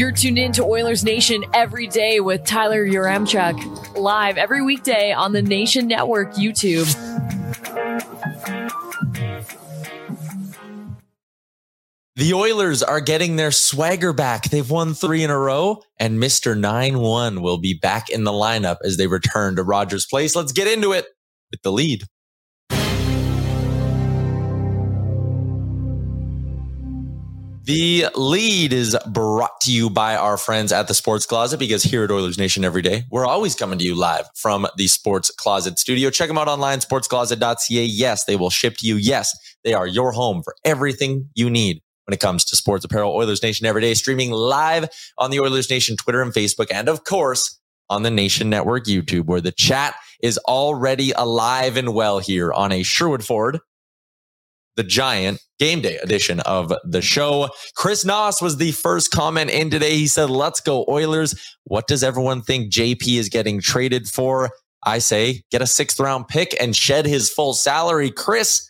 You're tuned in to Oilers Nation every day with Tyler Yaremchuk, live every weekday on the Nation Network YouTube. The Oilers are getting their swagger back. They've won three in a row, and Mr. 9 1 will be back in the lineup as they return to Rogers Place. Let's get into it with the lead. The lead is brought to you by our friends at the Sports Closet because here at Oilers Nation every day, we're always coming to you live from the Sports Closet studio. Check them out online, sportscloset.ca. Yes, they will ship to you. Yes, they are your home for everything you need when it comes to sports apparel. Oilers Nation every day, streaming live on the Oilers Nation Twitter and Facebook, and of course on the Nation Network YouTube, where the chat is already alive and well here on a Sherwood Ford the Giant game day edition of the show. Chris Noss was the first comment in today. He said, Let's go, Oilers. What does everyone think JP is getting traded for? I say, get a sixth round pick and shed his full salary. Chris,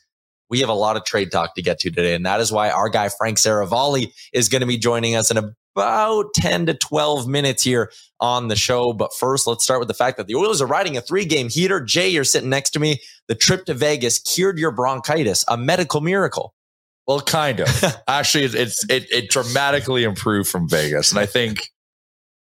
we have a lot of trade talk to get to today. And that is why our guy, Frank Seravalli, is going to be joining us in about 10 to 12 minutes here on the show. But first, let's start with the fact that the Oilers are riding a three game heater. Jay, you're sitting next to me. The trip to Vegas cured your bronchitis, a medical miracle. Well, kind of. Actually, it's it, it dramatically improved from Vegas, and I think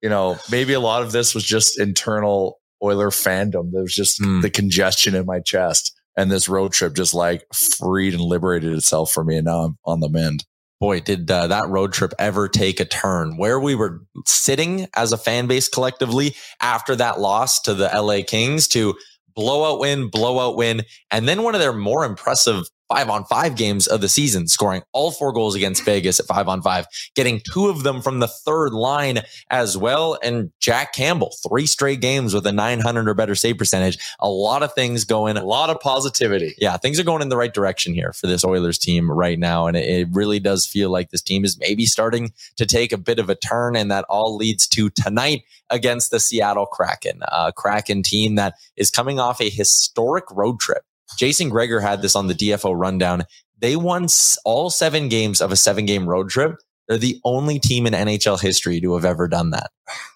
you know maybe a lot of this was just internal Oiler fandom. There was just Hmm. the congestion in my chest, and this road trip just like freed and liberated itself for me, and now I'm on the mend. Boy, did uh, that road trip ever take a turn. Where we were sitting as a fan base collectively after that loss to the LA Kings to blowout win, blowout win, and then one of their more impressive five on five games of the season, scoring all four goals against Vegas at five on five, getting two of them from the third line as well. And Jack Campbell, three straight games with a 900 or better save percentage. A lot of things going, A lot of positivity. yeah, things are going in the right direction here for this Oilers team right now. And it, it really does feel like this team is maybe starting to take a bit of a turn. And that all leads to tonight against the Seattle Kraken, a Kraken team that is coming off a historic road trip. Jason Gregor had this on the DFO rundown. They won all seven games of a seven game road trip. They're the only team in NHL history to have ever done that.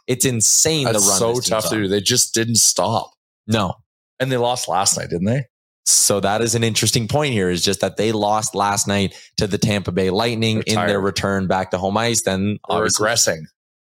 It's insane That's the run. so tough to do. They just didn't stop, No, and they lost last night, didn't they? So that is an interesting point here is just that they lost last night to the Tampa Bay Lightning in their return back to home ice. Then regressing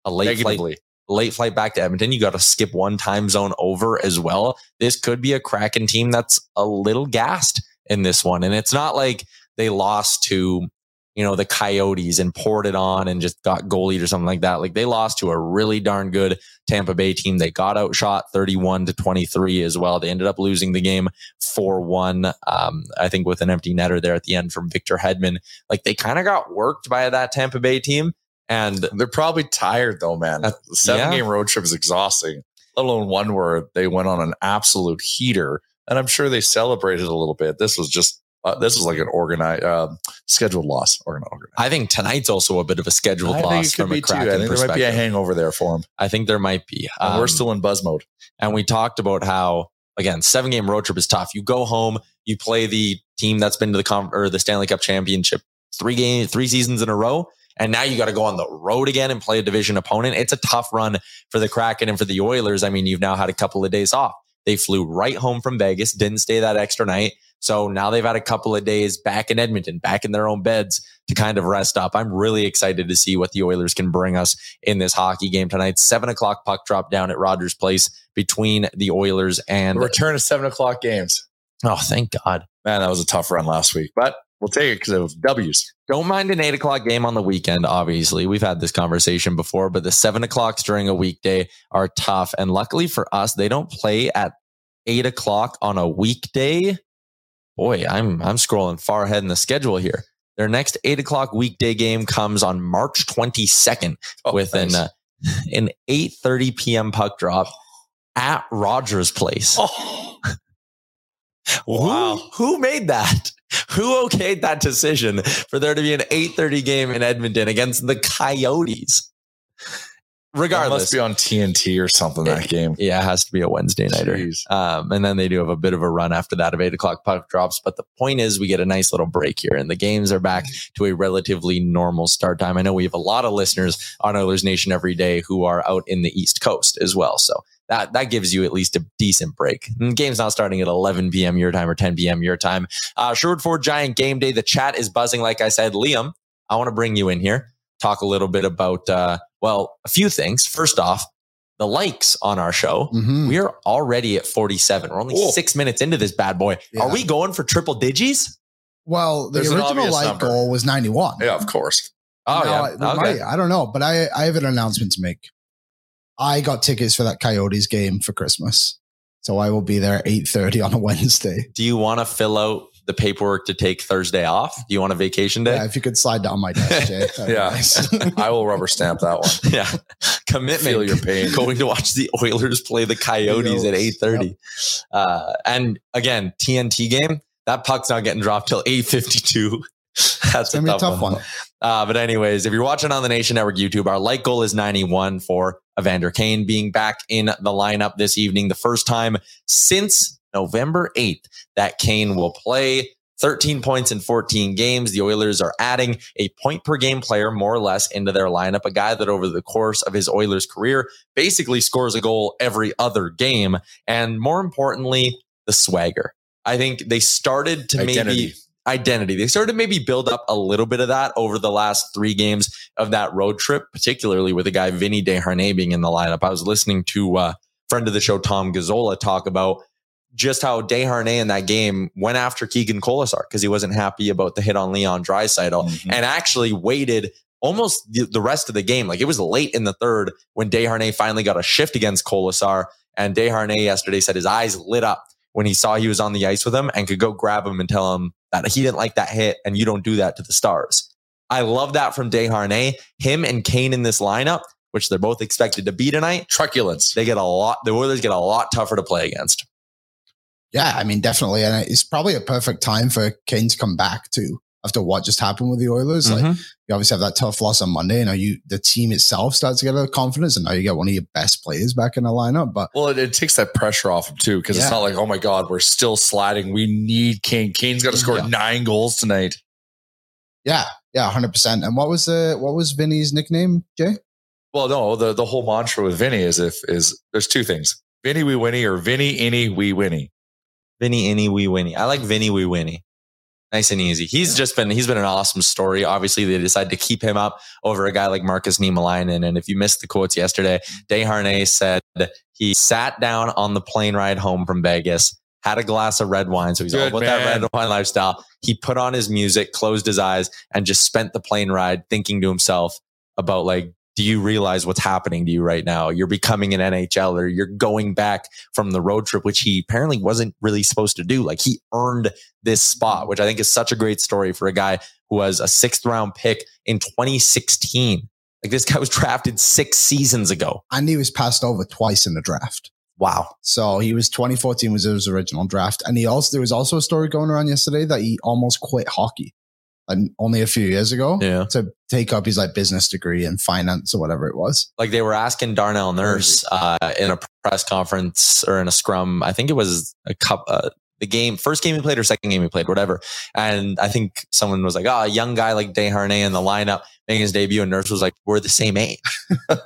a late flight. Late flight back to Edmonton. You got to skip one time zone over as well. This could be a Kraken team that's a little gassed in this one. And it's not like they lost to, you know, the Coyotes and poured it on and just got goalied or something like that. Like they lost to a really darn good Tampa Bay team. They got outshot 31 to 23 as well. They ended up losing the game 4 1. Um, I think with an empty netter there at the end from Victor Hedman. Like they kind of got worked by that Tampa Bay team. And they're probably tired though, man. Uh, seven yeah. game road trip is exhausting, let alone one where they went on an absolute heater. And I'm sure they celebrated a little bit. This was just uh, this is like an organized uh, scheduled loss. Or I think tonight's also a bit of a scheduled I loss from a Kraken I think there might be a hangover there for him. I think there might be. Um, we're still in buzz mode. And we talked about how again seven game road trip is tough. You go home, you play the team that's been to the com- or the Stanley Cup championship three games, three seasons in a row. And now you got to go on the road again and play a division opponent. It's a tough run for the Kraken and for the Oilers. I mean, you've now had a couple of days off. They flew right home from Vegas, didn't stay that extra night. So now they've had a couple of days back in Edmonton, back in their own beds to kind of rest up. I'm really excited to see what the Oilers can bring us in this hockey game tonight. Seven o'clock puck drop down at Rogers Place between the Oilers and the return of seven o'clock games. Oh, thank God. Man, that was a tough run last week, but we'll take it because of W's. Don't mind an eight o'clock game on the weekend, obviously. We've had this conversation before, but the seven o'clocks during a weekday are tough. And luckily for us, they don't play at eight o'clock on a weekday boy, I'm I'm scrolling far ahead in the schedule here. Their next eight o'clock weekday game comes on March 22nd oh, with nice. an uh, an 8:30 p.m. puck drop at Rogers Place. Oh. wow, who, who made that? Who okayed that decision for there to be an 8:30 game in Edmonton against the Coyotes? Regardless, it must be on TNT or something that game. Yeah, it has to be a Wednesday nighter. Um, and then they do have a bit of a run after that of eight o'clock puck drops. But the point is, we get a nice little break here, and the games are back to a relatively normal start time. I know we have a lot of listeners on Oilers Nation every day who are out in the East Coast as well, so. That, that gives you at least a decent break. And the game's not starting at 11 p.m. your time or 10 p.m. your time. Uh, Sherwood Ford Giant game day. The chat is buzzing. Like I said, Liam, I want to bring you in here talk a little bit about, uh, well, a few things. First off, the likes on our show. Mm-hmm. We are already at 47. We're only Whoa. six minutes into this bad boy. Yeah. Are we going for triple digis? Well, the There's original like number. goal was 91. Yeah, of course. Oh, now, yeah. Okay. I don't know, but I, I have an announcement to make. I got tickets for that Coyotes game for Christmas. So I will be there at 8.30 on a Wednesday. Do you want to fill out the paperwork to take Thursday off? Do you want a vacation day? Yeah, if you could slide down my desk, Jay. yeah, nice. I will rubber stamp that one. Yeah, commitment. Feel your pain. Going to watch the Oilers play the Coyotes at eight thirty, yep. uh, and again TNT game. That puck's not getting dropped till eight fifty two. That's a tough, tough, one. one. Uh, but anyways, if you're watching on the Nation Network YouTube, our like goal is 91 for Evander Kane being back in the lineup this evening, the first time since November 8th that Kane will play. 13 points in 14 games. The Oilers are adding a point per game player, more or less, into their lineup. A guy that over the course of his Oilers career basically scores a goal every other game. And more importantly, the swagger. I think they started to identity. maybe identity. They started to maybe build up a little bit of that over the last three games of that road trip, particularly with a guy Vinny Desharnais, being in the lineup. I was listening to a uh, friend of the show, Tom Gazzola, talk about just how Desharnais in that game went after Keegan Kolesar because he wasn't happy about the hit on Leon Draisaitl mm-hmm. and actually waited almost the, the, rest of the game. Like it was late in the third when Desharnais finally got a shift against Kolesar. And Desharnais yesterday said his eyes lit up when he saw he was on the ice with him and could go grab him and tell him that he didn't like that hit and you don't do that to the stars. I love that from Desharnais. Him and Kane in this lineup, which they're both expected to be tonight. Truculence. They get a lot, the Oilers get a lot tougher to play against. Yeah, I mean, definitely. And it's probably a perfect time for Kane to come back too after what just happened with the Oilers. Mm-hmm. Like you obviously have that tough loss on Monday. You know, you the team itself starts to get a confidence, and now you get one of your best players back in the lineup. But well, it, it takes that pressure off him too, because yeah. it's not like, oh my God, we're still sliding. We need Kane. Kane's got to score yeah. nine goals tonight. Yeah, yeah, hundred percent. And what was the what was Vinny's nickname, Jay? Well, no, the the whole mantra with Vinny is if is there's two things. Vinny we winny or Vinny any we winny. Vinny Inny Wee Winnie. I like Vinny Wee Winnie. Nice and easy. He's just been he's been an awesome story. Obviously, they decided to keep him up over a guy like Markus Niemelainen. And if you missed the quotes yesterday, Desharnais said he sat down on the plane ride home from Vegas had a glass of red wine. So he's Good all about man. that red wine lifestyle. He put on his music, closed his eyes, and just spent the plane ride thinking to himself about like, do you realize what's happening to you right now? You're becoming an NHLer. You're going back from the road trip, which he apparently wasn't really supposed to do. Like he earned this spot, which I think is such a great story for a guy who was a sixth round pick in 2016. Like this guy was drafted six seasons ago. And he was passed over twice in the draft. Wow. So he was 2014 was his original draft. And he also, there was also a story going around yesterday that he almost quit hockey only a few years ago yeah. to take up his like business degree in finance or whatever it was. Like they were asking Darnell Nurse uh, in a press conference or in a scrum. I think it was a cup, uh, the game, first game he played or second game he played, whatever. And I think someone was like, oh, a young guy like Desharnais in the lineup making his debut. And Nurse was like, we're the same age. like,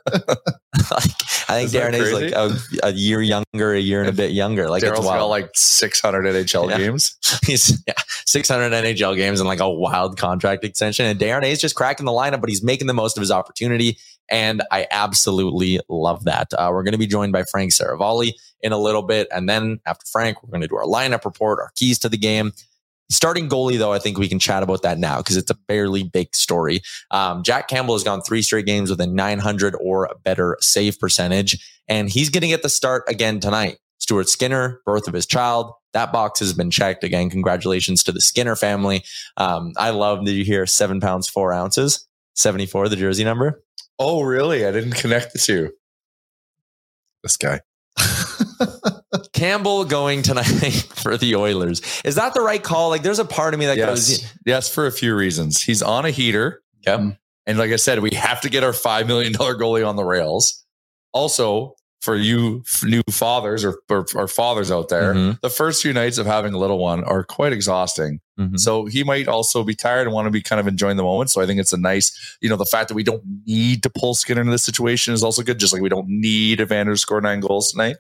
I think is like a, a, year younger, a year and a bit younger. Like Daryl's got like 600 NHL yeah. games. He's yeah, 600 NHL games and like a wild contract extension. And is just cracking the lineup, but he's making the most of his opportunity. And I absolutely love that. Uh, we're going to be joined by Frank Seravalli in a little bit. And then after Frank, we're going to do our lineup report, our keys to the game. Starting goalie, though, I think we can chat about that now because it's a fairly big story. Um, Jack Campbell has gone three straight games with a 900 or better save percentage, and he's going to get the start again tonight. Stuart Skinner, birth of his child. That box has been checked again. Congratulations to the Skinner family. Um, I love that you hear seven pounds, four ounces, 74, the jersey number. Oh, really? I didn't connect the two. This guy. Campbell going tonight for the Oilers. Is that the right call? Like, there's a part of me that yes. goes, yes, for a few reasons. He's on a heater. Yep. And like I said, we have to get our $5 million goalie on the rails. Also, for you new fathers or, or, or fathers out there, mm-hmm. the first few nights of having a little one are quite exhausting. Mm-hmm. So he might also be tired and want to be kind of enjoying the moment. So I think it's a nice, you know, the fact that we don't need to pull Skinner into this situation is also good. Just like we don't need Evander to score nine goals tonight.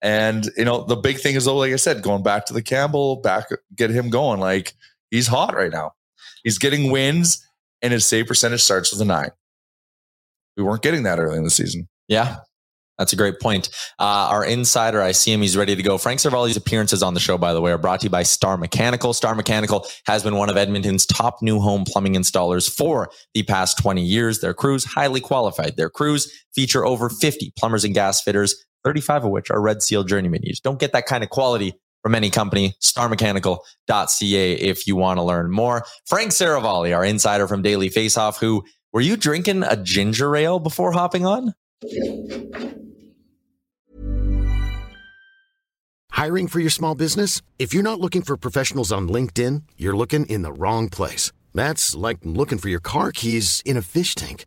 And you know, the big thing is though, like I said, going back to the Campbell, back get him going. Like he's hot right now. He's getting wins, and his save percentage starts with a nine. We weren't getting that early in the season. Yeah, that's a great point. Uh, our insider, I see him. He's ready to go. Frank Seravalli's appearances on the show, by the way, are brought to you by Star Mechanical. Star Mechanical has been one of Edmonton's top new home plumbing installers for the past 20 years. Their crews highly qualified. Their crews feature over 50 plumbers and gas fitters, 35 of which are Red Seal journeymen. You don't get that kind of quality from any company. StarMechanical.ca if you want to learn more. Frank Seravalli, our insider from Daily Faceoff, who were you drinking a ginger ale before hopping on? Hiring for your small business? If you're not looking for professionals on LinkedIn, you're looking in the wrong place. That's like looking for your car keys in a fish tank.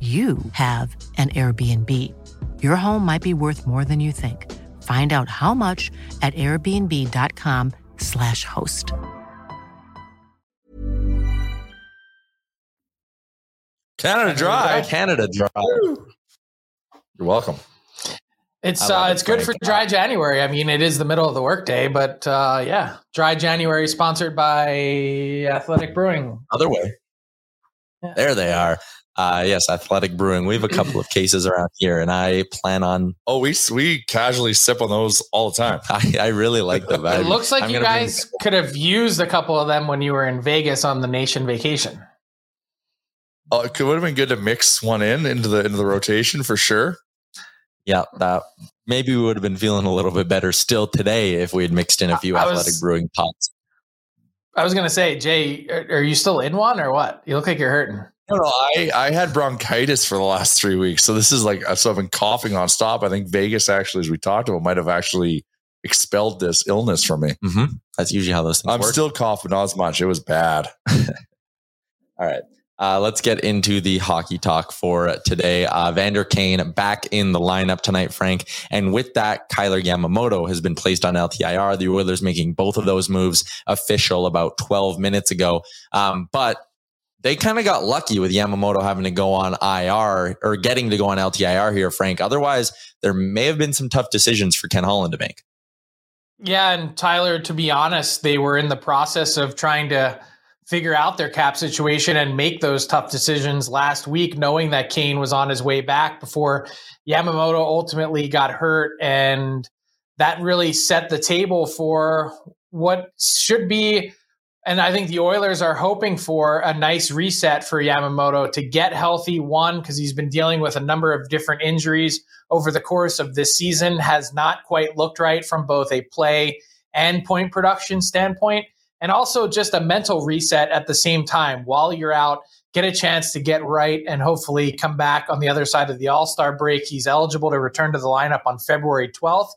you have an Airbnb. Your home might be worth more than you think. Find out how much at airbnb.com/slash host. Canada Dry. Canada Dry. You're welcome. It's uh, it's good for dry January. I mean, it is the middle of the workday, but uh, yeah, dry January sponsored by Athletic Brewing. Other way. Yeah. There they are. Uh, yes, Athletic Brewing. We have a couple of cases around here, and I plan on. Oh, we we casually sip on those all the time. I, I really like them. it looks like I'm you guys bring... could have used a couple of them when you were in Vegas on the nation vacation. Oh, it would have been good to mix one in into the into the rotation for sure. Yeah, that maybe we would have been feeling a little bit better still today if we had mixed in a few I athletic was, brewing pots. I was going to say, Jay, are, are, you still in one or what? You look like you're hurting. No, no, I, I had bronchitis for the last three weeks. So this is like, so I've been coughing on stop. I think Vegas actually, as we talked about, might have actually expelled this illness from me. Mm-hmm. That's usually how those things I'm work. still coughing, not as much. It was bad. All right. Uh, let's get into the hockey talk for today. Uh, Vander Kane back in the lineup tonight, Frank. And with that, Kyler Yamamoto has been placed on LTIR. The Oilers making both of those moves official about 12 minutes ago. Um, but they kind of got lucky with Yamamoto having to go on IR or getting to go on LTIR here, Frank. Otherwise, there may have been some tough decisions for Ken Holland to make. Yeah. And Tyler, to be honest, they were in the process of trying to figure out their cap situation and make those tough decisions last week, knowing that Kane was on his way back before Yamamoto ultimately got hurt. And that really set the table for what should be. And I think the Oilers are hoping for a nice reset for Yamamoto to get healthy. One, because he's been dealing with a number of different injuries over the course of this season, has not quite looked right from both a play and point production standpoint and also just a mental reset at the same time. While you're out get a chance to get right and hopefully come back on the other side of the all-star break. He's eligible to return to the lineup on february 12th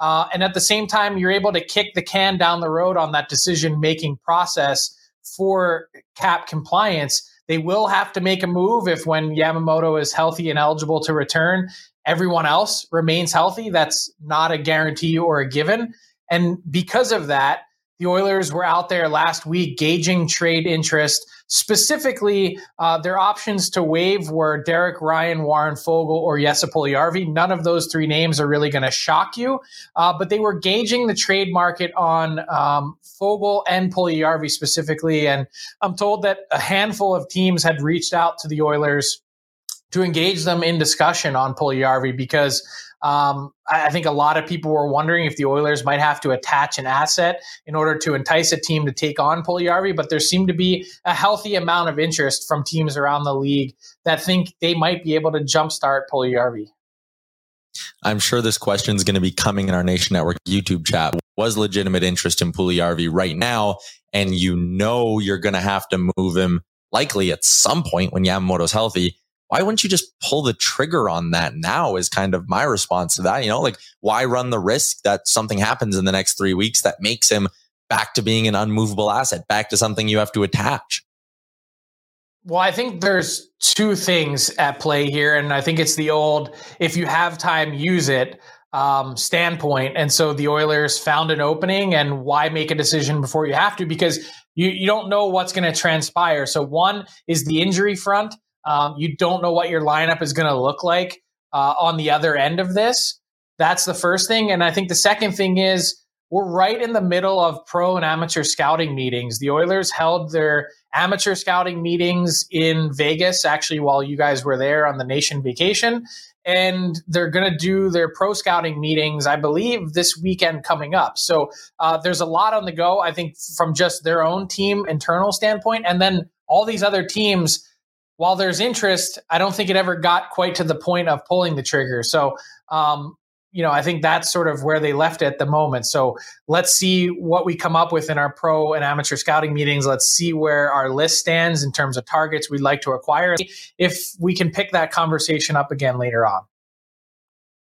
uh, and at the same time you're able to kick the can down the road on that decision making process for cap compliance. They will have to make a move if when yamamoto is healthy and eligible to return everyone else remains healthy. That's not a guarantee or a given. And because of that the Oilers were out there last week gauging trade interest. Specifically, uh, their options to waive were Derek Ryan, Warren Foegele, or Jesse Puljujarvi. None of those three names are really going to shock you, uh, but they were gauging the trade market on um, Foegele and Puljujarvi specifically. And I'm told that a handful of teams had reached out to the Oilers to engage them in discussion on Puljujarvi because um, I, think a lot of people were wondering if the Oilers might have to attach an asset in order to entice a team to take on Puljujarvi, but there seemed to be a healthy amount of interest from teams around the league that think they might be able to jumpstart Puljujarvi. I'm sure this question is going to be coming in our Nation Network YouTube chat. Was legitimate interest in Puljujarvi right now, and you know you're going to have to move him likely at some point when Yamamoto's healthy why wouldn't you just pull the trigger on that now is kind of my response to that. You know, like why run the risk that something happens in the next three weeks that makes him back to being an unmovable asset, back to something you have to attach? Well, I think there's two things at play here. And I think it's the old, if you have time, use it um, standpoint. And so the Oilers found an opening and why make a decision before you have to? Because you, you don't know what's going to transpire. So one is the injury front. Um, you don't know what your lineup is going to look like uh, on the other end of this. That's the first thing. And I think the second thing is we're right in the middle of pro and amateur scouting meetings. The Oilers held their amateur scouting meetings in Vegas, actually, while you guys were there on the nation vacation. And they're going to do their pro scouting meetings, I believe, this weekend coming up. So uh, there's a lot on the go, I think, from just their own team internal standpoint. And then all these other teams while there's interest, I don't think it ever got quite to the point of pulling the trigger. So, um, you know, I think that's sort of where they left at the moment. So let's see what we come up with in our pro and amateur scouting meetings. Let's see where our list stands in terms of targets we'd like to acquire. If we can pick that conversation up again later on.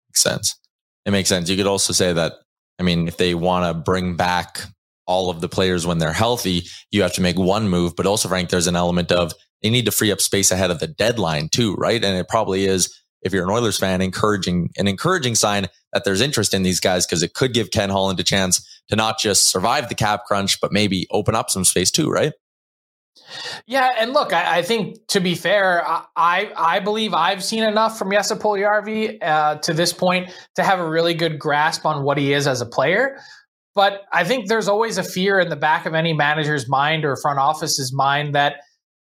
Makes sense. It makes sense. You could also say that, I mean, if they want to bring back all of the players when they're healthy, you have to make one move. But also, Frank, there's an element of they need to free up space ahead of the deadline too, right? And it probably is, if you're an Oilers fan, encouraging an encouraging sign that there's interest in these guys because it could give Ken Holland a chance to not just survive the cap crunch, but maybe open up some space too, right? Yeah, and look, I, I, think to be fair, I I believe I've seen enough from Jesse Puljujarvi uh, to this point to have a really good grasp on what he is as a player. But I think there's always a fear in the back of any manager's mind or front office's mind that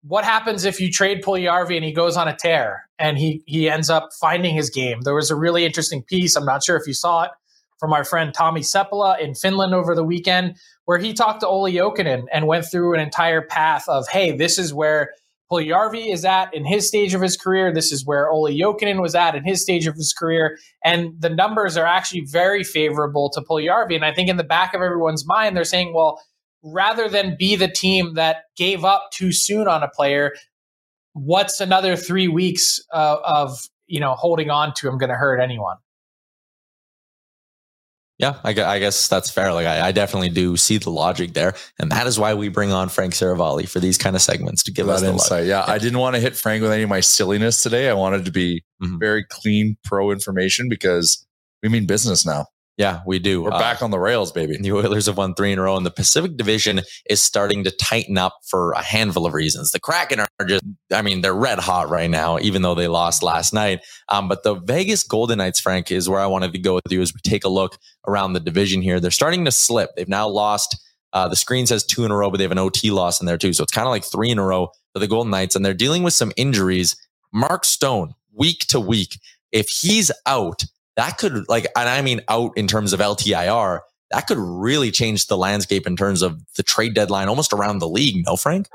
what happens if you trade Puljujarvi and he goes on a tear and he he ends up finding his game? There was a really interesting piece. I'm not sure if you saw it from our friend Tommy Seppala in Finland over the weekend, where he talked to Olli Jokinen and went through an entire path of, hey, this is where Puljujarvi is at in his stage of his career. This is where Olli Jokinen was at in his stage of his career. And the numbers are actually very favorable to Puljujarvi. And I think in the back of everyone's mind, they're saying, well, rather than be the team that gave up too soon on a player, what's another three weeks uh, of you know holding on to him going to hurt anyone? Yeah, I, I, guess that's fair. Like, I, I, definitely do see the logic there, and that is why we bring on Frank Seravalli for these kind of segments to give that us insight. Yeah, yeah, I didn't want to hit Frank with any of my silliness today. I wanted to be mm-hmm. very clean pro information because we mean business now. Yeah, we do. We're uh, back on the rails, baby. The Oilers have won three in a row, and the Pacific Division is starting to tighten up for a handful of reasons. The Kraken are just, I mean, they're red hot right now, even though they lost last night. Um, but the Vegas Golden Knights, Frank, is where I wanted to go with you as we take a look around the division here. They're starting to slip. They've now lost. Uh, the screen says two in a row, but they have an OT loss in there too. So it's kind of like three in a row for the Golden Knights, and they're dealing with some injuries. Mark Stone, week to week, if he's out, that could like, and I mean out in terms of LTIR, that could really change the landscape in terms of the trade deadline almost around the league. No, Frank?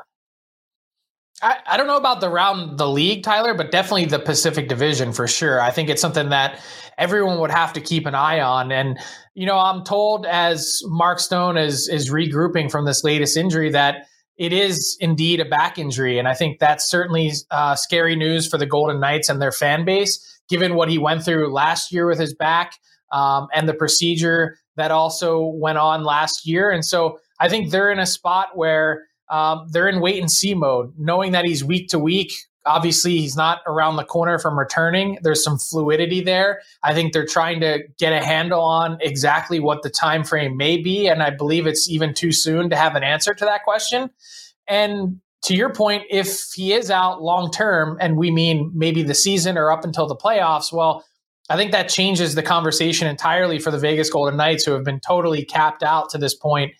I, I don't know about the round the league, Tyler, but definitely the Pacific Division for sure. I think it's something that everyone would have to keep an eye on. And, you know, I'm told as Mark Stone is is regrouping from this latest injury that it is indeed a back injury. And I think that's certainly uh, scary news for the Golden Knights and their fan base given what he went through last year with his back um, and the procedure that also went on last year. And so I think they're in a spot where um, they're in wait and see mode, knowing that he's week to week. Obviously, he's not around the corner from returning. There's some fluidity there. I think they're trying to get a handle on exactly what the time frame may be, and I believe it's even too soon to have an answer to that question. And to your point, if he is out long term, and we mean maybe the season or up until the playoffs, well, I think that changes the conversation entirely for the Vegas Golden Knights, who have been totally capped out to this point.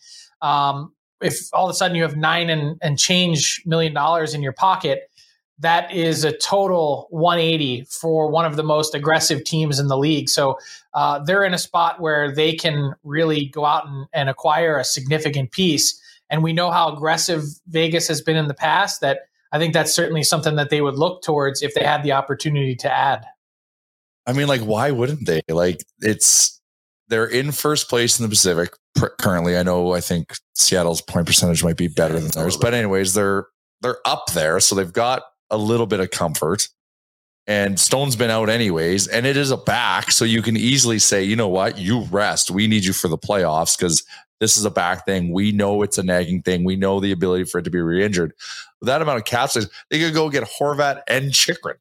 Um, if all of a sudden you have nine and, and change million dollars in your pocket, that is a total 180 for one of the most aggressive teams in the league. So uh, they're in a spot where they can really go out and, and acquire a significant piece and we know how aggressive Vegas has been in the past that I think that's certainly something that they would look towards if they had the opportunity to add. I mean, like, why wouldn't they? Like, it's they're in first place in the Pacific currently. I know. I think Seattle's point percentage might be better than theirs, but anyways, they're they're up there, so they've got a little bit of comfort. And Stone's been out anyways, and it is a back, so you can easily say, you know what, you rest. We need you for the playoffs because this is a back thing. We know it's a nagging thing. We know the ability for it to be re-injured. With that amount of cap space, they could go get Horvat and Chychrun.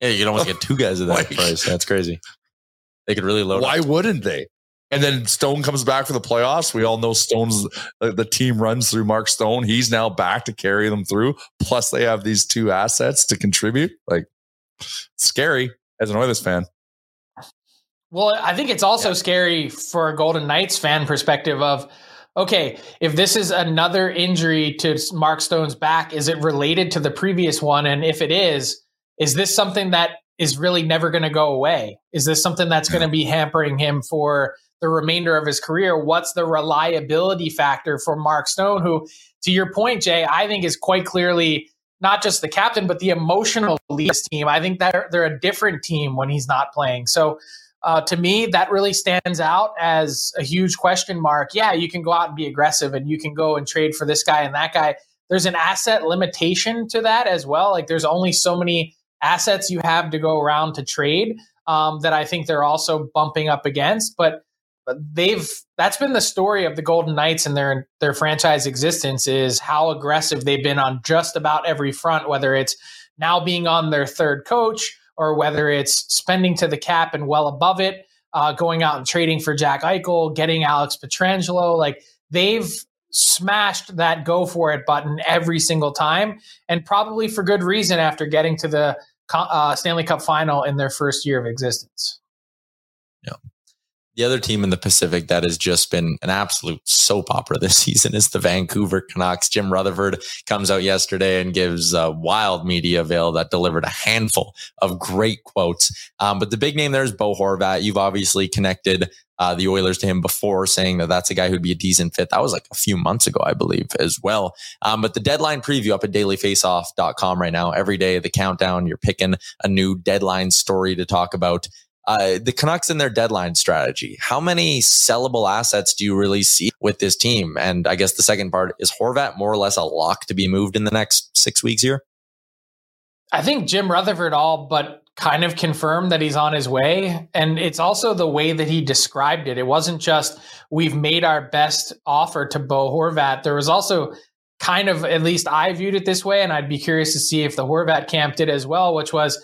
Yeah, you could almost get two guys at that like, price. That's crazy. They could really load. Why up. wouldn't they? And then Stone comes back for the playoffs. We all know Stone's uh, the team runs through Mark Stone. He's now back to carry them through. Plus, they have these two assets to contribute. Like, scary as an Oilers fan. Well, I think it's also yeah. scary for a Golden Knights fan perspective of okay, if this is another injury to Mark Stone's back, is it related to the previous one? And if it is, is this something that is really never going to go away? Is this something that's going to be hampering him for the remainder of his career? What's the reliability factor for Mark Stone, who, to your point, Jay, I think is quite clearly not just the captain, but the emotional lead team. I think that they're, they're a different team when he's not playing. So uh, to me, that really stands out as a huge question mark. Yeah, you can go out and be aggressive and you can go and trade for this guy and that guy. There's an asset limitation to that as well. Like there's only so many assets you have to go around to trade um, that I think they're also bumping up against. But but they've that's been the story of the Golden Knights and their their franchise existence is how aggressive they've been on just about every front, whether it's now being on their third coach or whether it's spending to the cap and well above it, uh, going out and trading for Jack Eichel, getting Alex Pietrangelo. Like they've smashed that go for it button every single time, and probably for good reason after getting to the uh, Stanley Cup final in their first year of existence. Yeah. The other team in the Pacific that has just been an absolute soap opera this season is the Vancouver Canucks. Jim Rutherford comes out yesterday and gives a wild media avail that delivered a handful of great quotes. Um, but the big name there is Bo Horvat. You've obviously connected uh, the Oilers to him before, saying that that's a guy who'd be a decent fit. That was like a few months ago, I believe, as well. Um, but the deadline preview up at dailyfaceoff.com right now, every day, the countdown, you're picking a new deadline story to talk about. Uh, the Canucks and their deadline strategy. How many sellable assets do you really see with this team? And I guess the second part is Horvat more or less a lock to be moved in the next six weeks here? I think Jim Rutherford all but kind of confirmed that he's on his way. And it's also the way that he described it. It wasn't just we've made our best offer to Bo Horvat. There was also kind of, at least I viewed it this way, and I'd be curious to see if the Horvat camp did as well, which was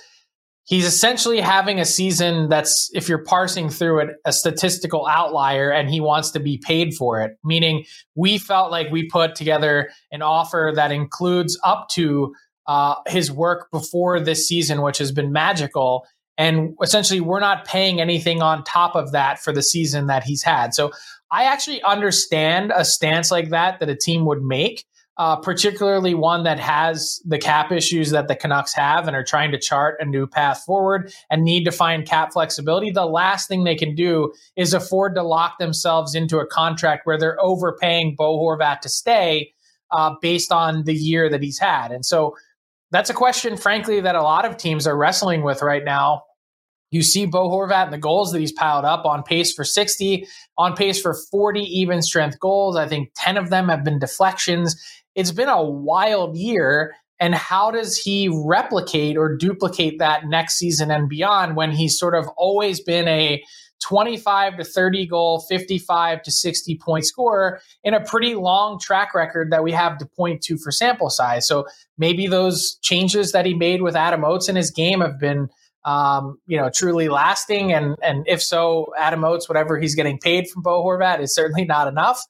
he's essentially having a season that's, if you're parsing through it, a statistical outlier and he wants to be paid for it. Meaning, we felt like we put together an offer that includes up to uh, his work before this season, which has been magical. And essentially, we're not paying anything on top of that for the season that he's had. So I actually understand a stance like that that a team would make uh, particularly one that has the cap issues that the Canucks have and are trying to chart a new path forward and need to find cap flexibility. The last thing they can do is afford to lock themselves into a contract where they're overpaying Bo Horvat to stay uh, based on the year that he's had. And so that's a question, frankly, that a lot of teams are wrestling with right now. You see Bo Horvat and the goals that he's piled up on pace for 60, on pace for 40 even strength goals. I think 10 of them have been deflections it's been a wild year. And how does he replicate or duplicate that next season and beyond when he's sort of always been a 25 to 30 goal, 55 to 60 point scorer in a pretty long track record that we have to point to for sample size. So maybe those changes that he made with Adam Oates in his game have been um, you know, truly lasting. And and if so, Adam Oates, whatever he's getting paid from Bo Horvat is certainly not enough.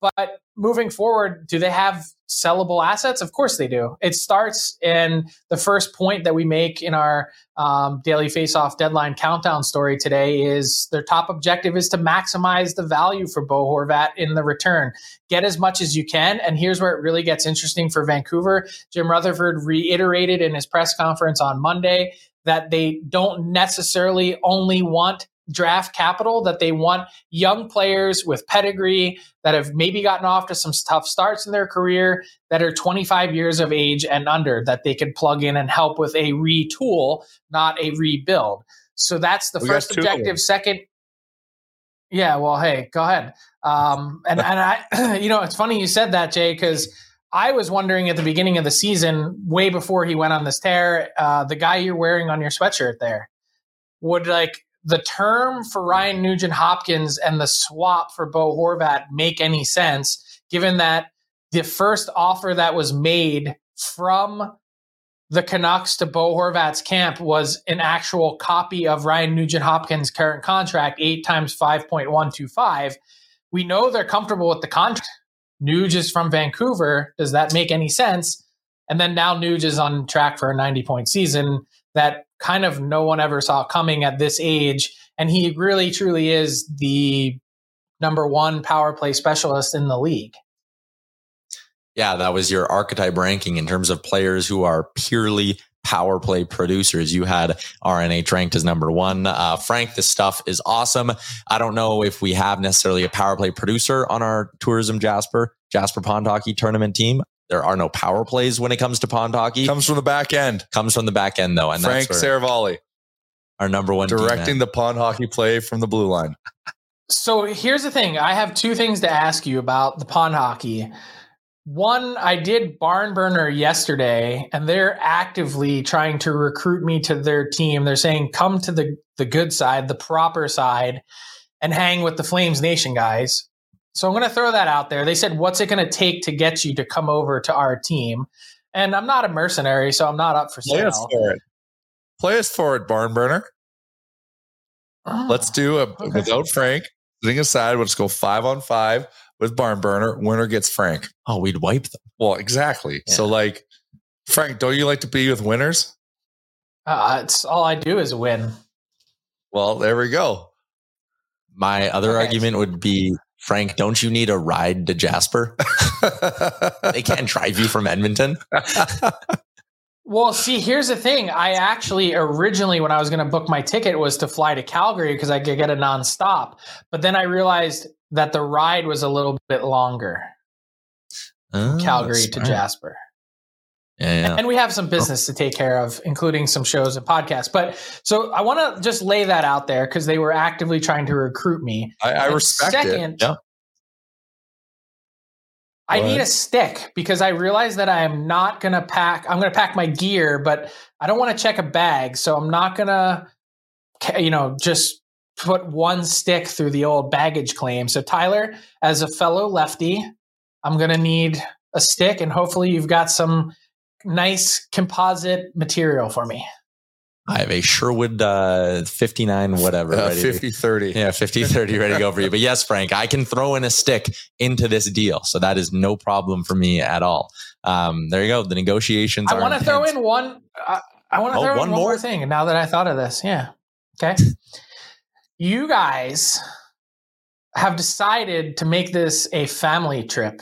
But moving forward, do they have sellable assets? Of course they do. It starts in the first point that we make in our um, daily face-off deadline countdown story today is their top objective is to maximize the value for Bo Horvat in the return. Get as much as you can. And here's where it really gets interesting for Vancouver. Jim Rutherford reiterated in his press conference on Monday that they don't necessarily only want draft capital that they want young players with pedigree that have maybe gotten off to some tough starts in their career that are 25 years of age and under that they could plug in and help with a retool, not a rebuild. So that's the we first objective. Second, yeah, well, hey, go ahead. Um, and and I, you know, it's funny you said that, Jay, because I was wondering at the beginning of the season, way before he went on this tear, uh, the guy you're wearing on your sweatshirt there would like the term for Ryan Nugent Hopkins and the swap for Bo Horvat make any sense, given that the first offer that was made from the Canucks to Bo Horvat's camp was an actual copy of Ryan Nugent Hopkins' current contract, eight times 5.125. We know they're comfortable with the contract. Nuge is from Vancouver. Does that make any sense? And then now Nuge is on track for a 90 point season that kind of no one ever saw coming at this age. And he really truly is the number one power play specialist in the league. Yeah, that was your archetype ranking in terms of players who are purely power play producers. You had RNH ranked as number one. Uh, Frank, this stuff is awesome. I don't know if we have necessarily a power play producer on our Tourism Jasper, Jasper Pond Hockey tournament team. There are no power plays when it comes to pond hockey. Comes from the back end. Comes from the back end though, and Frank Seravalli, our number one directing the pond hockey play from the blue line. So here's the thing: I have two things to ask you about the pond hockey. One, I did barn burner yesterday, and they're actively trying to recruit me to their team. They're saying, "Come to the the good side, the proper side, and hang with the Flames Nation guys." So I'm going to throw that out there. They said, "What's it going to take to get you to come over to our team?" And I'm not a mercenary, so I'm not up for sale. Play us for it. Play us for it, barn burner. Oh, let's do a okay. without Frank sitting aside. Let's go five on five with barn burner. Winner gets Frank. Oh, we'd wipe them. Well, exactly. Yeah. So, like, Frank, don't you like to be with winners? Uh, it's all I do is win. Well, there we go. My other okay. argument would be Frank, don't you need a ride to Jasper? they can't drive you from Edmonton. well, see, here's the thing. I actually originally, when I was going to book my ticket, was to fly to Calgary because I could get a nonstop. But then I realized that the ride was a little bit longer. Oh, Calgary to Jasper. Yeah, yeah. And we have some oh. business to take care of, including some shows and podcasts. But so I want to just lay that out there because they were actively trying to recruit me. I, I respect second, it. Yeah. I need a stick because I realize that I am not going to pack. I'm going to pack my gear, but I don't want to check a bag. So I'm not going to, you know, just put one stick through the old baggage claim. So, Tyler, as a fellow lefty, I'm going to need a stick and hopefully you've got some nice composite material for me. I have a Sherwood uh, 59, whatever. Uh, 50 30. Yeah, 50 30 ready to go for you. But yes, Frank, I can throw in a stick into this deal. So that is no problem for me at all. Um, there you go. The negotiations I want to throw in one. Uh, I want to oh, throw one in one more thing. Now that I thought of this. Yeah. Okay. you guys have decided to make this a family trip.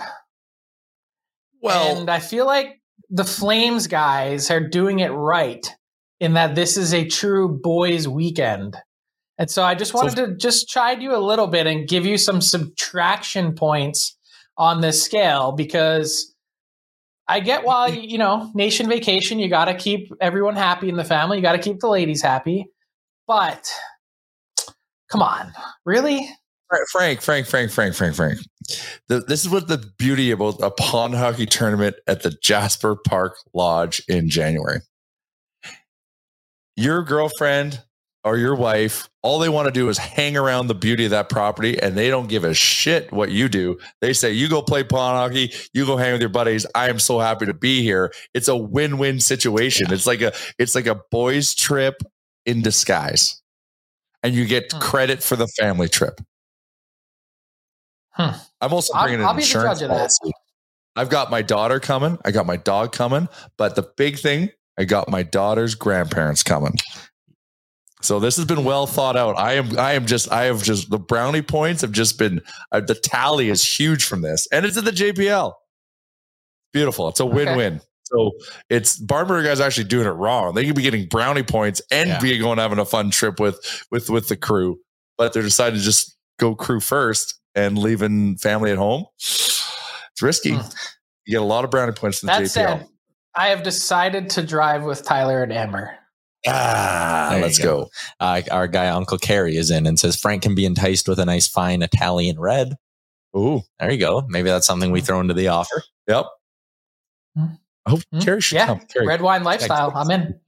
Well, and I feel like the Flames guys are doing it right in that this is a true boys' weekend. And so I just wanted so, to just chide you a little bit and give you some subtraction points on this scale because I get why, you know, nation vacation, you got to keep everyone happy in the family, you got to keep the ladies happy. But come on, really? Frank, Frank, Frank, Frank, Frank, Frank. The, this is what the beauty about a pond hockey tournament at the Jasper Park Lodge in January. Your girlfriend or your wife, all they want to do is hang around the beauty of that property and they don't give a shit what you do. They say, you go play pond hockey, you go hang with your buddies. I am so happy to be here. It's a win-win situation. Yeah. It's like a, it's like a boys trip in disguise and you get credit for the family trip. Hmm. I'm also bringing I'll, an I'll insurance policy. I've got my daughter coming. I got my dog coming. But the big thing, I got my daughter's grandparents coming. So this has been well thought out. I am, I am just, I have just the brownie points have just been uh, the tally is huge from this, and it's at the JPL. Beautiful. It's a win-win. Okay. So it's Barnberg guys actually doing it wrong. They could be getting brownie points and yeah. be going having a fun trip with with with the crew, but they're deciding to just go crew first and leaving family at home. It's risky. Hmm. You get a lot of brownie points in the that JPL. Said, I have decided to drive with Tyler and Amber. Ah, let's go. go. Uh, our guy Uncle Carey is in and says Frank can be enticed with a nice fine Italian red. Ooh, there you go. Maybe that's something we throw into the offer. Yep. Oh, mm-hmm. Carey should yeah. come. Carey. Red wine lifestyle. I'm in.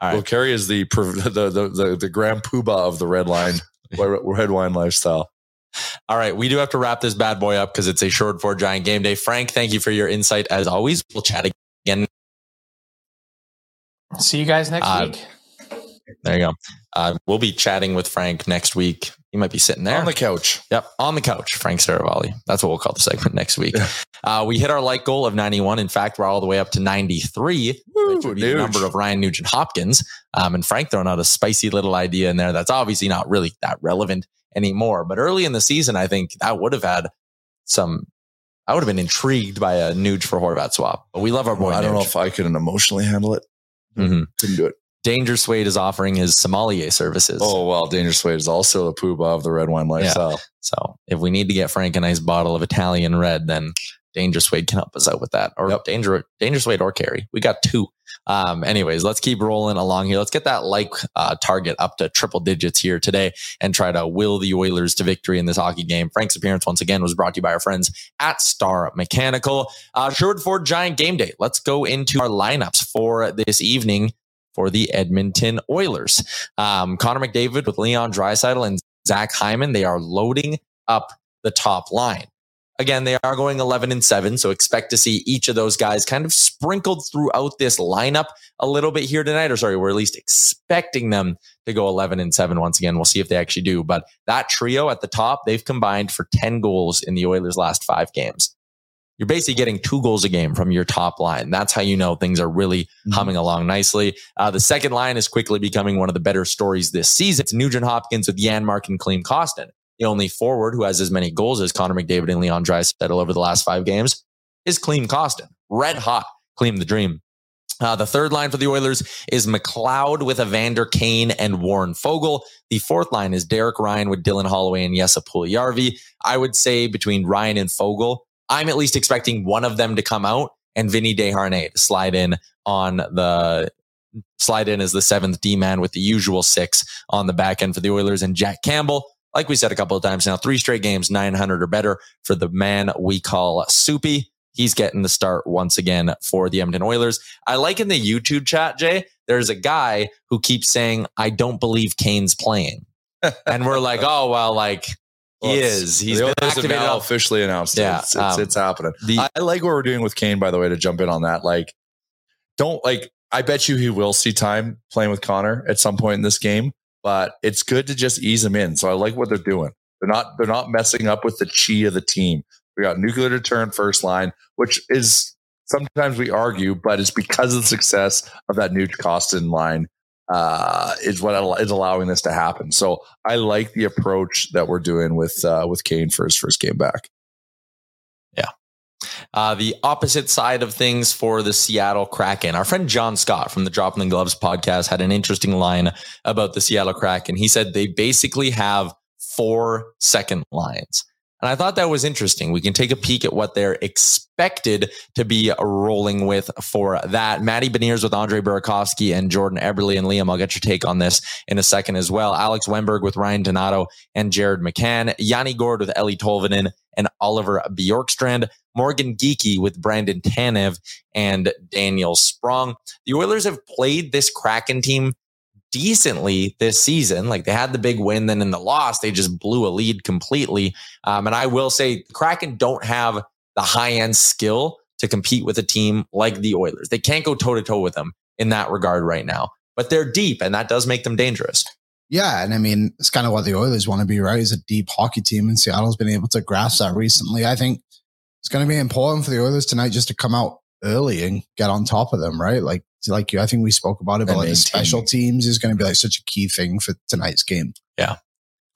All right. Well, Carey is the the the the, the grand poobah of the red line red wine lifestyle. All right, we do have to wrap this bad boy up because it's a Sherwood Ford giant game day. Frank, thank you for your insight as always. We'll chat again. See you guys next uh, week. There you go. Uh, we'll be chatting with Frank next week. He might be sitting there on the couch. Yep, on the couch. Frank Seravalli. That's what we'll call the segment next week. uh, we hit our like goal of 91. In fact, we're all the way up to 93, Woo, which would be the number of Ryan Nugent Hopkins. Um, and Frank throwing out a spicy little idea in there that's obviously not really that relevant anymore. But early in the season, I think that would have had some. I would have been intrigued by a Nuge for Horvat swap. But we love our boy. I don't Nuge. know if I couldn't emotionally handle it. Mm-hmm. Couldn't do it. Danger Suede is offering his sommelier services. Oh well, Danger Suede is also a poobah of the red wine lifestyle. Yeah. So if we need to get Frank a nice bottle of Italian red, then Danger Suede can help us out with that. Or yep. Danger Danger Suede or Carey. We got two. Um, anyways, let's keep rolling along here. Let's get that like uh, target up to triple digits here today and try to will the Oilers to victory in this hockey game. Frank's appearance once again was brought to you by our friends at Star Mechanical. Uh, Sherwood Ford Giant Game Day. Let's go into our lineups for this evening for the Edmonton Oilers. Um, Connor McDavid with Leon Draisaitl and Zach Hyman. They are loading up the top line. Again, they are going 11 and 7, so expect to see each of those guys kind of sprinkled throughout this lineup a little bit here tonight. Or sorry, we're at least expecting them to go 11 and 7 once again. We'll see if they actually do. But that trio at the top, they've combined for 10 goals in the Oilers' last five games. you're basically getting two goals a game from your top line. That's how you know things are really mm-hmm. humming along nicely. Uh, the second line is quickly becoming one of the better stories this season. It's Nugent Hopkins with Janmark and Klim Kostin. The only forward who has as many goals as Connor McDavid and Leon Draisaitl over the last five games is Klim Kostin, Red hot. Klim the dream. Uh, the third line for the Oilers is McLeod with Evander Kane and Warren Foegele. The fourth line is Derek Ryan with Dylan Holloway and Jesse Puljujarvi. I would say between Ryan and Foegele, I'm at least expecting one of them to come out and Vinny Desharnais to slide in on the slide in as the seventh D man with the usual six on the back end for the Oilers and Jack Campbell. Like we said a couple of times now, three straight games, 900 or better for the man we call Soupy. He's getting the start once again for the Edmonton Oilers. I like in the YouTube chat, Jay, there's a guy who keeps saying, I don't believe Kane's playing. and we're like, oh, well, like well, he is. He's been activated. Now officially announced. Yeah, it's, it's, um, it's happening. The, I like what we're doing with Kane. By the way, to jump in on that, like, don't like. I bet you he will see time playing with Connor at some point in this game, but it's good to just ease them in. So I like what they're doing. They're not. They're not messing up with the chi of the team. We got nuclear deterrent first line, which is sometimes we argue, but it's because of the success of that Nuge Kostin line uh, is what is allowing this to happen. So I like the approach that we're doing with uh, with Kane for his first game back. Uh, the opposite side of things for the Seattle Kraken. Our friend John Scott from the Dropping the Gloves podcast had an interesting line about the Seattle Kraken. He said they basically have four second lines. And I thought that was interesting. We can take a peek at what they're expected to be rolling with for that. Matty Beniers with Andre Burakovsky and Jordan Eberle and Liam. I'll get your take on this in a second as well. Alex Wennberg with Ryan Donato and Jared McCann. Yanni Gourde with Eeli Tolvanen and Oliver Bjorkstrand. Morgan Geekie with Brandon Tanev and Daniel Sprong. The Oilers have played this Kraken team decently this season. Like they had the big win, then in the loss, they just blew a lead completely. Um, and I will say, Kraken don't have the high end skill to compete with a team like the Oilers. They can't go toe to toe with them in that regard right now, but they're deep and that does make them dangerous. Yeah. And I mean, it's kind of what the Oilers want to be, right? Is a deep hockey team and Seattle's been able to grasp that recently. I think it's going to be important for the Oilers tonight just to come out early and get on top of them, right? Like, like you, I think we spoke about it, but like the special teams is going to be like such a key thing for tonight's game. Yeah.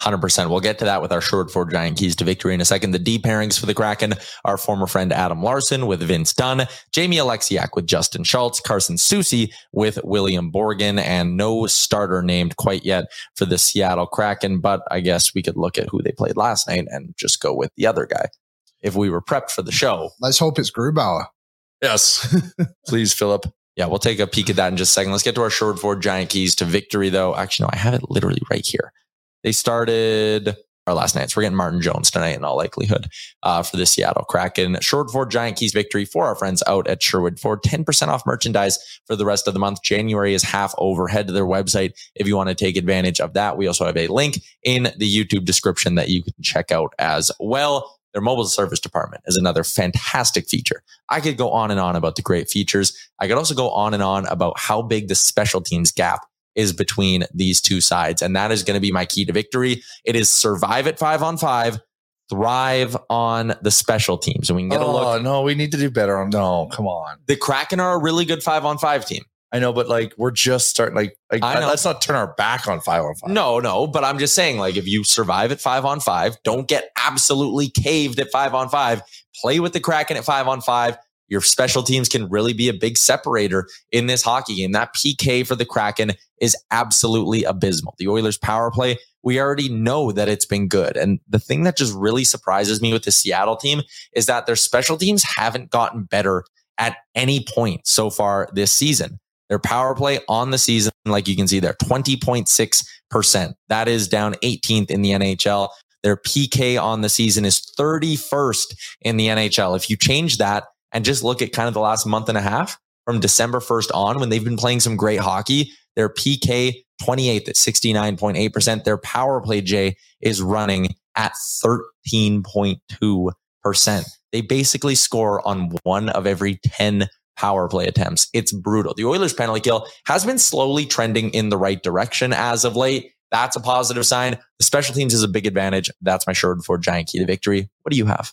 100%. We'll get to that with our Sherwood Ford giant keys to victory in a second. The D pairings for the Kraken, our former friend Adam Larsson with Vince Dunn, Jamie Oleksiak with Justin Schultz, Carson Soucy with William Borgen, and no starter named quite yet for the Seattle Kraken. But I guess we could look at who they played last night and just go with the other guy if we were prepped for the show. Let's hope it's Grubauer. Yes. Please, Philip. Yeah, we'll take a peek at that in just a second. Let's get to our Sherwood Ford giant keys to victory, though. Actually, no, I have it literally right here. They started our last nights. We're getting Martin Jones tonight in all likelihood uh, for the Seattle Kraken. Sherwood Ford Giant Keys victory for our friends out at Sherwood Ford. 10% off merchandise for the rest of the month. January is half over. Head to their website if you want to take advantage of that. We also have a link in the YouTube description that you can check out as well. Their mobile service department is another fantastic feature. I could go on and on about the great features. I could also go on and on about how big the special teams gap is between these two sides. And that is going to be my key to victory. It is survive at five on five, thrive on the special teams. And we can get oh, a look. Oh, no, we need to do better on. No, come on. The Kraken are a really good five on five team. I know, but like we're just starting. Like, like let's not turn our back on five on five. No, no, but I'm just saying, like, if you survive at five on five, don't get absolutely caved at five on five. Play with the Kraken at five on five. Your special teams can really be a big separator in this hockey game. That PK for the Kraken is absolutely abysmal. The Oilers' power play, we already know that it's been good. And the thing that just really surprises me with the Seattle team is that their special teams haven't gotten better at any point so far this season. Their power play on the season, like you can see there, 20.6%. That is down 18th in the NHL. Their PK on the season is 31st in the NHL. If you change that and just look at kind of the last month and a half from December 1st on, when they've been playing some great hockey, their PK 28th at 69.8%. Their power play, Jay, is running at 13.2%. They basically score on one of every 10 power play attempts. It's brutal. The Oilers penalty kill has been slowly trending in the right direction as of late. That's a positive sign. The special teams is a big advantage. That's my Sherwood Ford giant key to victory. What do you have?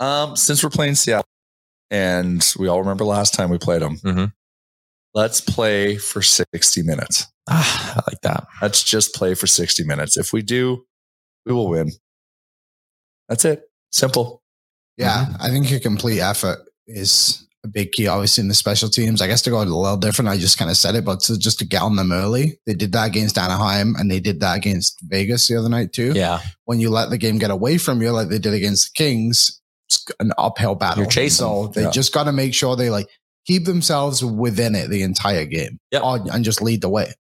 Um, since we're playing Seattle, and we all remember last time we played them, mm-hmm. let's play for 60 minutes. Ah, I like that. Let's just play for 60 minutes. If we do, we will win. That's it. Simple. Yeah, mm-hmm. I think a complete effort is a big key, obviously, in the special teams. I guess to go a little different, I just kind of said it, but to, just to get on them early. They did that against Anaheim and they did that against Vegas the other night, too. Yeah. When you let the game get away from you, like they did against the Kings, it's an uphill battle. You're chasing. So they yeah. just got to make sure they like keep themselves within it the entire game yep. and just lead the way.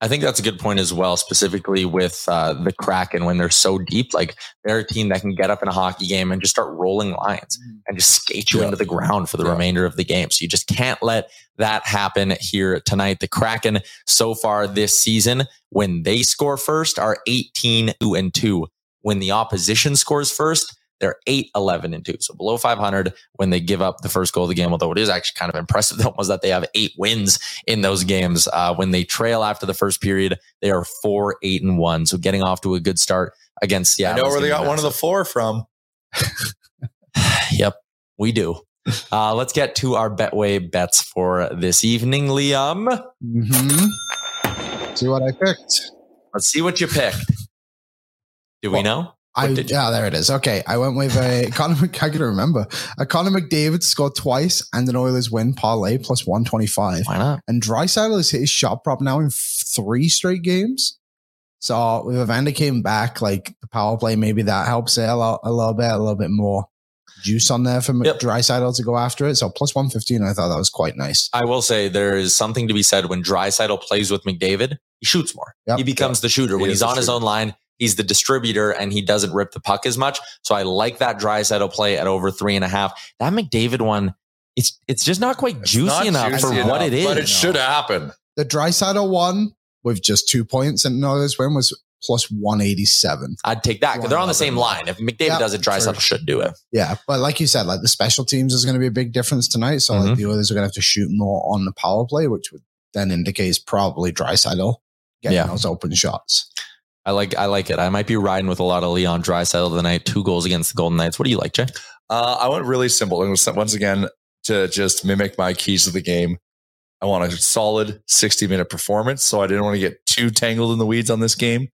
I think that's a good point as well, specifically with uh, the Kraken when they're so deep. Like they're a team that can get up in a hockey game and just start rolling lines mm-hmm. and just skate you yeah. into the ground for the yeah. remainder of the game. So you just can't let that happen here tonight. The Kraken so far this season, when they score first, are 18 and 2. When the opposition scores first, they're 8, 11, and 2. So below 500 when they give up the first goal of the game. Although it is actually kind of impressive though, was that they have eight wins in those games. Uh, when they trail after the first period, they are 4, 8, and 1. So getting off to a good start against Seattle. I know where they got one of the four from. yep, we do. Uh, let's get to our Betway bets for this evening, Liam. Mm-hmm. See what I picked. Let's see what you picked. Do well, we know? I, yeah, there it is. Okay. I went with a Connor, I can remember uh, a Connor McDavid scored twice and an Oilers win parlay plus 125. Why not? And Draisaitl has hit his shot prop now in three straight games. So with Evander Kane back, like the power play, maybe that helps it a, lot, a little bit, a little bit more juice on there for yep. Draisaitl to go after it. So plus 115, I thought that was quite nice. I will say there is something to be said when Draisaitl plays with McDavid, he shoots more. Yep. He becomes yep. the shooter. He when he's on his own line, he's the distributor and he doesn't rip the puck as much. So I like that Draisaitl play at over three and a half. That McDavid one, it's it's just not quite it's juicy not enough juicy for enough, what it is. But it should happen. The Draisaitl one with just two points and no this win was plus 187. I'd take that because they're on the same line. If McDavid yep, does it, Draisaitl should do it. Yeah, but like you said, like the special teams is going to be a big difference tonight. So mm-hmm. like the others are going to have to shoot more on the power play, which would then indicates probably Draisaitl getting yeah. those open shots. I like I like it. I might be riding with a lot of Leon Draisaitl tonight. Two goals against the Golden Knights. What do you like, Jay? Uh, I went really simple. And once again, to just mimic my keys of the game, I want a solid 60 minute performance. So I didn't want to get too tangled in the weeds on this game.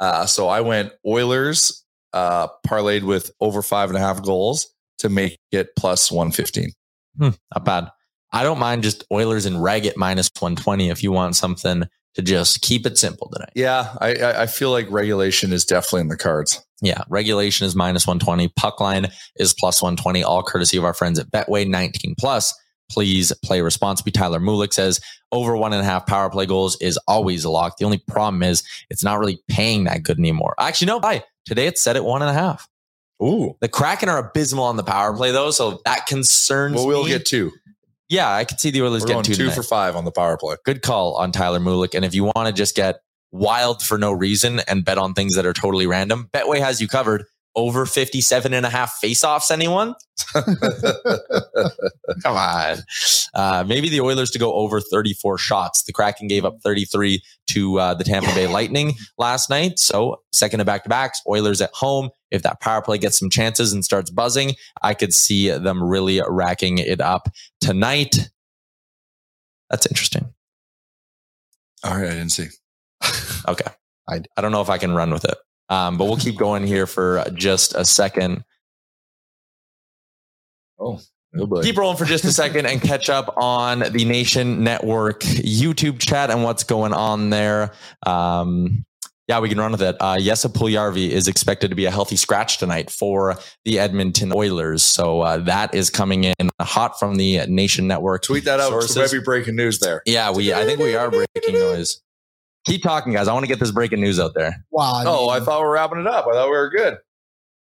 Uh, so I went Oilers, uh, parlayed with over five and a half goals to make it plus 115. Hmm, not bad. I don't mind just Oilers and Reg at minus 120 if you want something to just keep it simple tonight. Yeah, I, I feel like regulation is definitely in the cards. Yeah, regulation is minus 120. Puck line is plus 120, all courtesy of our friends at Betway 19 plus. Please play responsibly. Tyler Mulick says over one and a half power play goals is always a lock. The only problem is it's not really paying that good anymore. Actually, no, bye. Today it's set at one and a half. Ooh. The Kraken are abysmal on the power play though, so that concerns well, we'll me. get two. Yeah, I could see the Oilers getting two, two for five on the power play. Good call on Tyler Mulick. And if you want to just get wild for no reason and bet on things that are totally random, Betway has you covered. Over 57 and a half faceoffs, anyone? Come on. Uh, maybe the Oilers to go over 34 shots. The Kraken gave up 33 to uh, the Tampa Bay Lightning last night. So, second of back to backs, Oilers at home. If that power play gets some chances and starts buzzing, I could see them really racking it up tonight. That's interesting. All right, I didn't see. okay. I, I don't know if I can run with it. Um, but we'll keep going here for just a second. Oh, oh keep rolling for just a second and catch up on the Nation Network YouTube chat and what's going on there. Um, yeah, we can run with it. Uh, Jesse Puljujarvi is expected to be a healthy scratch tonight for the Edmonton Oilers. So uh, that is coming in hot from the Nation Network. Tweet that out. Sources. So maybe breaking news there. Yeah, we. I think we are breaking news. Keep talking, guys. I want to get this breaking news out there. Wow. I oh, I thought we were wrapping it up. I thought we were good.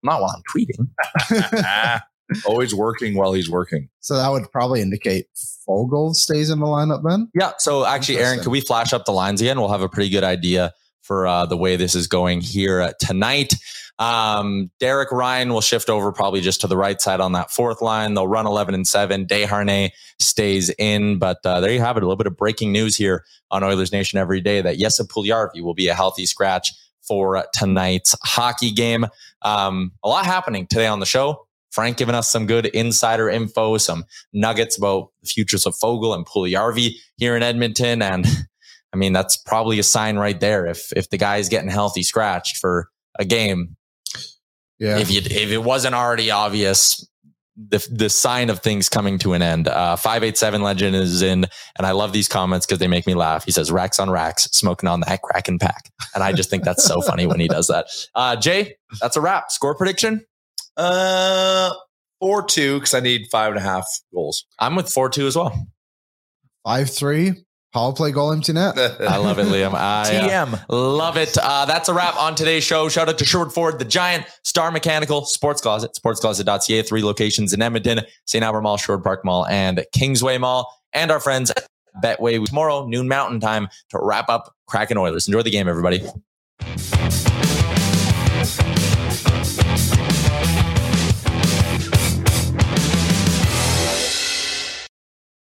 Not while I'm tweeting. Always working while he's working. So that would probably indicate Foegele stays in the lineup then? Yeah. So actually, Aaron, could we flash up the lines again? We'll have a pretty good idea for uh, the way this is going here tonight. Um, Derek Ryan will shift over probably just to the right side on that fourth line. They'll run 11 and 7. Desharnais stays in. But uh, there you have it. A little bit of breaking news here on Oilers Nation every day that Jesse will be a healthy scratch for tonight's hockey game. Um, a lot happening today on the show. Frank giving us some good insider info, some nuggets about the futures of Fogel and Puljujarvi here in Edmonton. And I mean, that's probably a sign right there. If if the guy is getting healthy scratched for a game, yeah. If you if it wasn't already obvious, the the sign of things coming to an end. Uh, Five eight seven legend is in, and I love these comments because they make me laugh. He says racks on racks, smoking on that Kraken pack, and I just think that's so funny when he does that. Uh, Jay, that's a wrap. Score prediction. Uh, four two because I need five and a half goals. I'm with four two as well. Five three. Power play goal empty net. I love it, Liam. I TM. Uh, love it. Uh, that's a wrap on today's show. Shout out to Sherwood Ford, the Giant, Star Mechanical, Sports Closet, sportscloset.ca, three locations in Edmonton, St. Albert Mall, Sherwood Park Mall, and Kingsway Mall, and our friends at Betway tomorrow, noon mountain time, to wrap up Kraken Oilers. Enjoy the game, everybody.